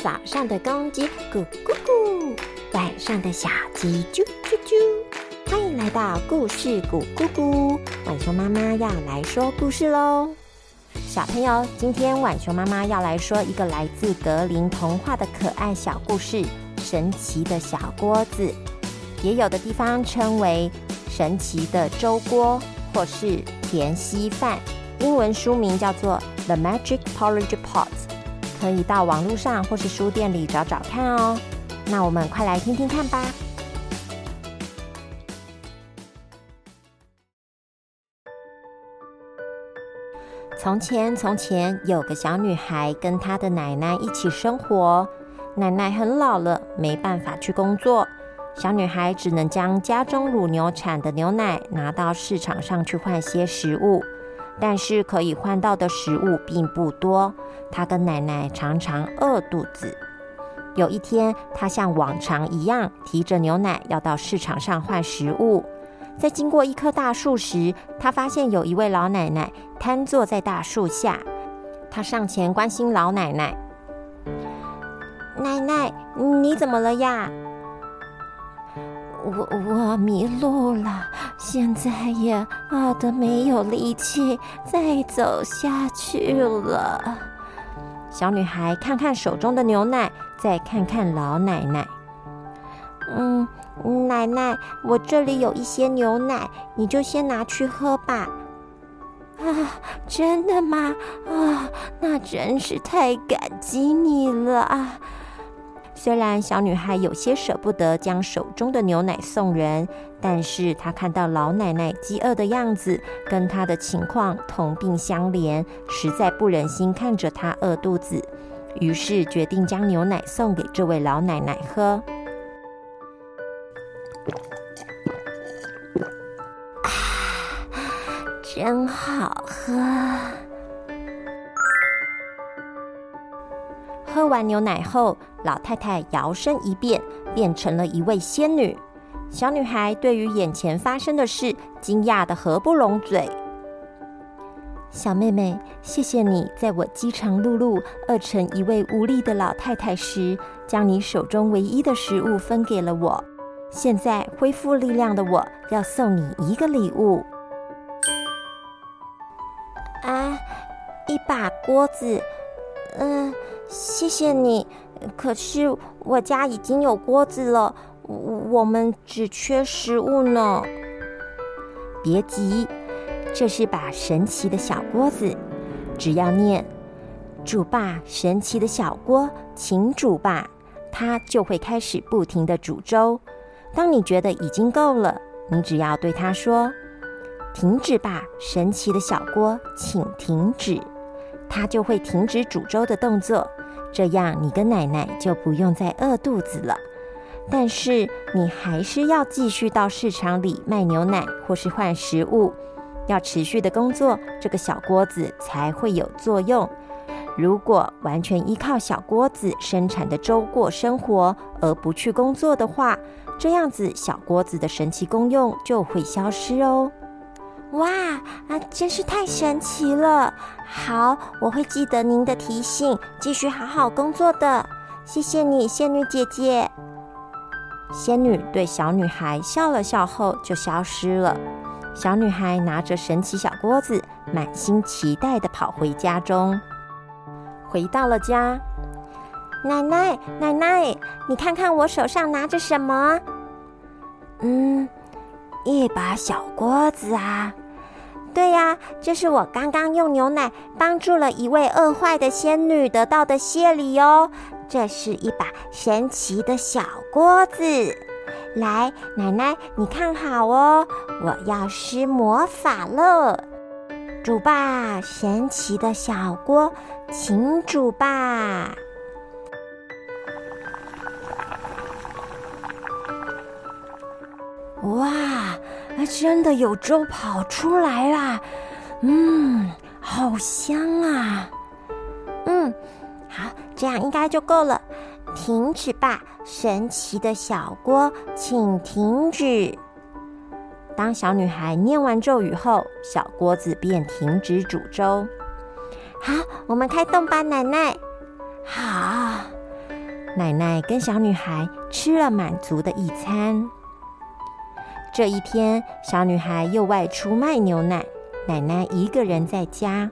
早上的公鸡咕咕咕，晚上的小鸡啾啾啾。欢迎来到故事咕咕咕，晚熊妈妈要来说故事喽。小朋友，今天晚熊妈妈要来说一个来自格林童话的可爱小故事——神奇的小锅子，也有的地方称为神奇的粥锅或是甜稀饭。英文书名叫做《The Magic Porridge Pot》，可以到网络上或是书店里找找看哦。那我们快来听听看吧。从前，从前有个小女孩跟她的奶奶一起生活。奶奶很老了，没办法去工作，小女孩只能将家中乳牛产的牛奶拿到市场上去换些食物。但是可以换到的食物并不多，她跟奶奶常常饿肚子。有一天，她像往常一样提着牛奶要到市场上换食物。在经过一棵大树时，她发现有一位老奶奶瘫坐在大树下。她上前关心老奶奶：“奶奶，你怎么了呀？”我我迷路了，现在也饿得没有力气再走下去了。小女孩看看手中的牛奶，再看看老奶奶。嗯，奶奶，我这里有一些牛奶，你就先拿去喝吧。啊，真的吗？啊，那真是太感激你了啊！虽然小女孩有些舍不得将手中的牛奶送人，但是她看到老奶奶饥饿的样子，跟她的情况同病相怜，实在不忍心看着她饿肚子，于是决定将牛奶送给这位老奶奶喝。啊，真好喝！喝完牛奶后，老太太摇身一变，变成了一位仙女。小女孩对于眼前发生的事惊讶的合不拢嘴。小妹妹，谢谢你在我饥肠辘辘、饿成一位无力的老太太时，将你手中唯一的食物分给了我。现在恢复力量的我，要送你一个礼物。啊，一把锅子。嗯。谢谢你，可是我家已经有锅子了，我我们只缺食物呢。别急，这是把神奇的小锅子，只要念“煮吧，神奇的小锅，请煮吧”，它就会开始不停的煮粥。当你觉得已经够了，你只要对它说：“停止吧，神奇的小锅，请停止”，它就会停止煮粥的动作。这样，你跟奶奶就不用再饿肚子了。但是，你还是要继续到市场里卖牛奶或是换食物，要持续的工作，这个小锅子才会有作用。如果完全依靠小锅子生产的粥过生活，而不去工作的话，这样子小锅子的神奇功用就会消失哦。哇啊，真是太神奇了！好，我会记得您的提醒，继续好好工作的。谢谢你，仙女姐姐。仙女对小女孩笑了笑后就消失了。小女孩拿着神奇小锅子，满心期待的跑回家中。回到了家，奶奶，奶奶，你看看我手上拿着什么？嗯。一把小锅子啊，对呀，这是我刚刚用牛奶帮助了一位饿坏的仙女得到的谢礼哦。这是一把神奇的小锅子，来，奶奶你看好哦，我要施魔法了，煮吧，神奇的小锅，请煮吧。哇，真的有粥跑出来啦！嗯，好香啊！嗯，好，这样应该就够了。停止吧，神奇的小锅，请停止。当小女孩念完咒语后，小锅子便停止煮粥。好，我们开动吧，奶奶。好，奶奶跟小女孩吃了满足的一餐。这一天，小女孩又外出卖牛奶，奶奶一个人在家。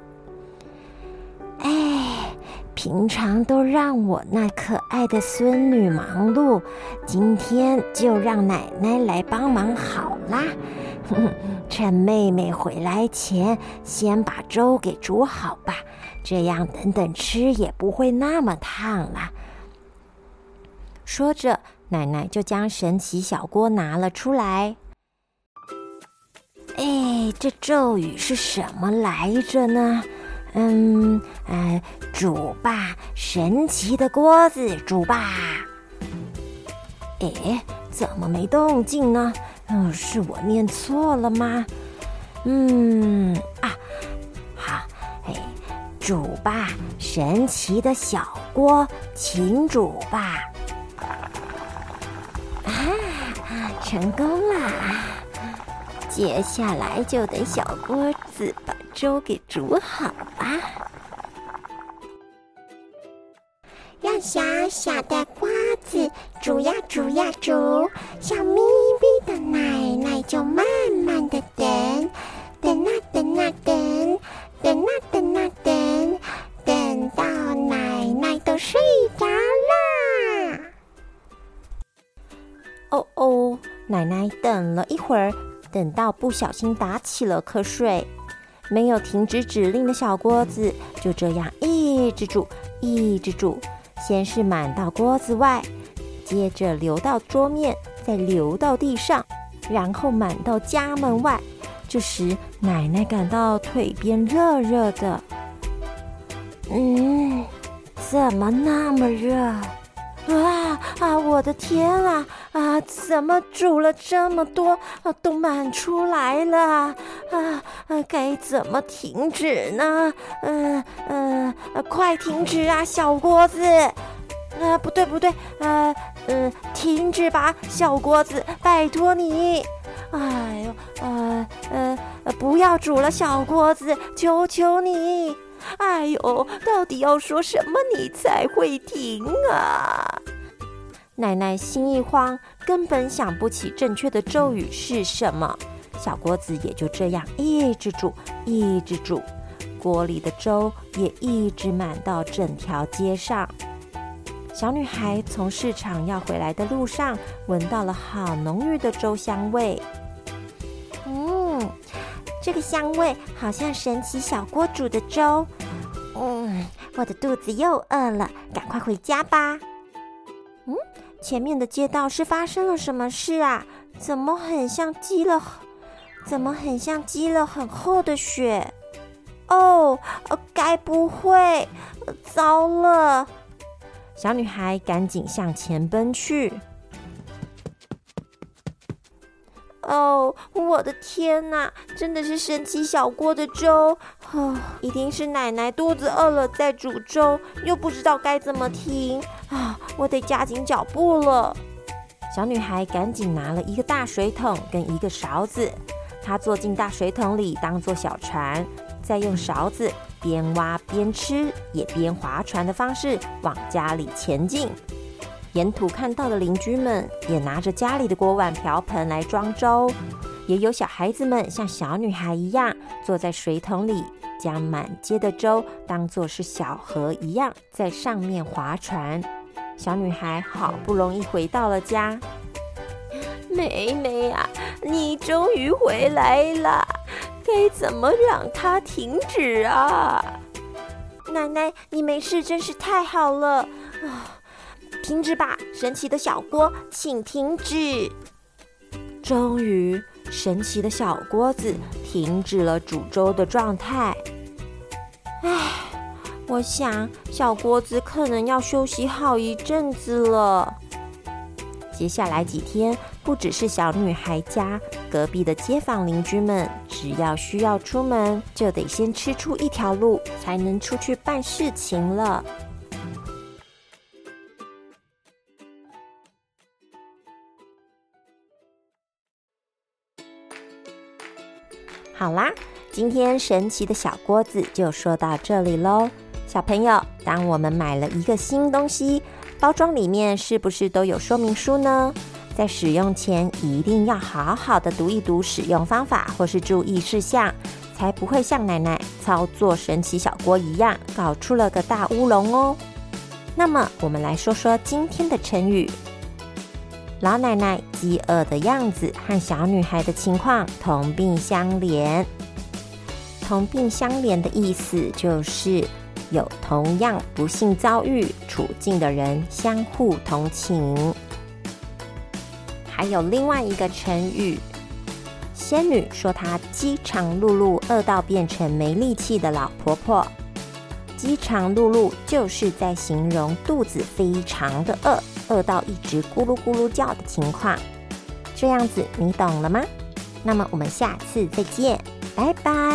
哎，平常都让我那可爱的孙女忙碌，今天就让奶奶来帮忙好啦。趁妹妹回来前，先把粥给煮好吧，这样等等吃也不会那么烫了。说着，奶奶就将神奇小锅拿了出来。这咒语是什么来着呢？嗯，呃，煮吧，神奇的锅子，煮吧。哎，怎么没动静呢？嗯，是我念错了吗？嗯啊，好，哎，煮吧，神奇的小锅，请煮吧。啊，成功了！接下来就等小锅子把粥给煮好吧。让小小的瓜子煮呀煮呀煮，小咪咪的奶奶就慢慢的等，等啊等啊等，等啊等啊等，等到奶奶都睡着啦。哦哦，奶奶等了一会儿，等到不小心打起了瞌睡，没有停止指令的小锅子就这样一直煮，一直煮。先是满到锅子外，接着流到桌面，再流到地上，然后满到家门外。这时，奶奶感到腿边热热的。嗯，怎么那么热？啊啊！我的天啊啊！怎么煮了这么多啊，都满出来了？啊啊！该怎么停止呢？嗯嗯，快停止啊，小锅子！啊，不对不对，呃呃，停止吧，小锅子，拜托你！哎呦，呃呃，不要煮了，小锅子，求求你！哎呦，到底要说什么你才会停啊？奶奶心一慌，根本想不起正确的咒语是什么。小锅子也就这样一直煮，一直煮，锅里的粥也一直满到整条街上。小女孩从市场要回来的路上，闻到了好浓郁的粥香味。嗯。这个香味好像神奇小锅煮的粥。嗯，我的肚子又饿了，赶快回家吧。前面的街道是发生了什么事啊？怎么很像积了？怎么很像积了很厚的雪？哦，该不会？糟了！小女孩赶紧向前奔去。哦，我的天哪！真的是神奇小锅的粥哦，一定是奶奶肚子饿了在煮粥，又不知道该怎么停啊！我得加紧脚步了。小女孩赶紧拿了一个大水桶跟一个勺子，她坐进大水桶里当做小船，再用勺子边挖边吃，也边划船的方式往家里前进。沿途看到的邻居们也拿着家里的锅碗瓢盆来装粥，也有小孩子们像小女孩一样坐在水桶里，将满街的粥当作是小河一样在上面划船。小女孩好不容易回到了家，妹妹啊，你终于回来了，该怎么让它停止啊？奶奶，你没事真是太好了啊！停止吧，神奇的小锅，请停止！终于，神奇的小锅子停止了煮粥的状态。唉，我想小锅子可能要休息好一阵子了。接下来几天，不只是小女孩家，隔壁的街坊邻居们，只要需要出门，就得先吃出一条路，才能出去办事情了。好啦，今天神奇的小锅子就说到这里喽。小朋友，当我们买了一个新东西，包装里面是不是都有说明书呢？在使用前一定要好好的读一读使用方法或是注意事项，才不会像奶奶操作神奇小锅一样，搞出了个大乌龙哦。那么，我们来说说今天的成语。老奶奶饥饿的样子和小女孩的情况同病相怜。同病相怜的意思就是有同样不幸遭遇处境的人相互同情。还有另外一个成语，仙女说她饥肠辘辘，饿到变成没力气的老婆婆。饥肠辘辘就是在形容肚子非常的饿，饿到一直咕噜咕噜叫的情况。这样子你懂了吗？那么我们下次再见，拜拜。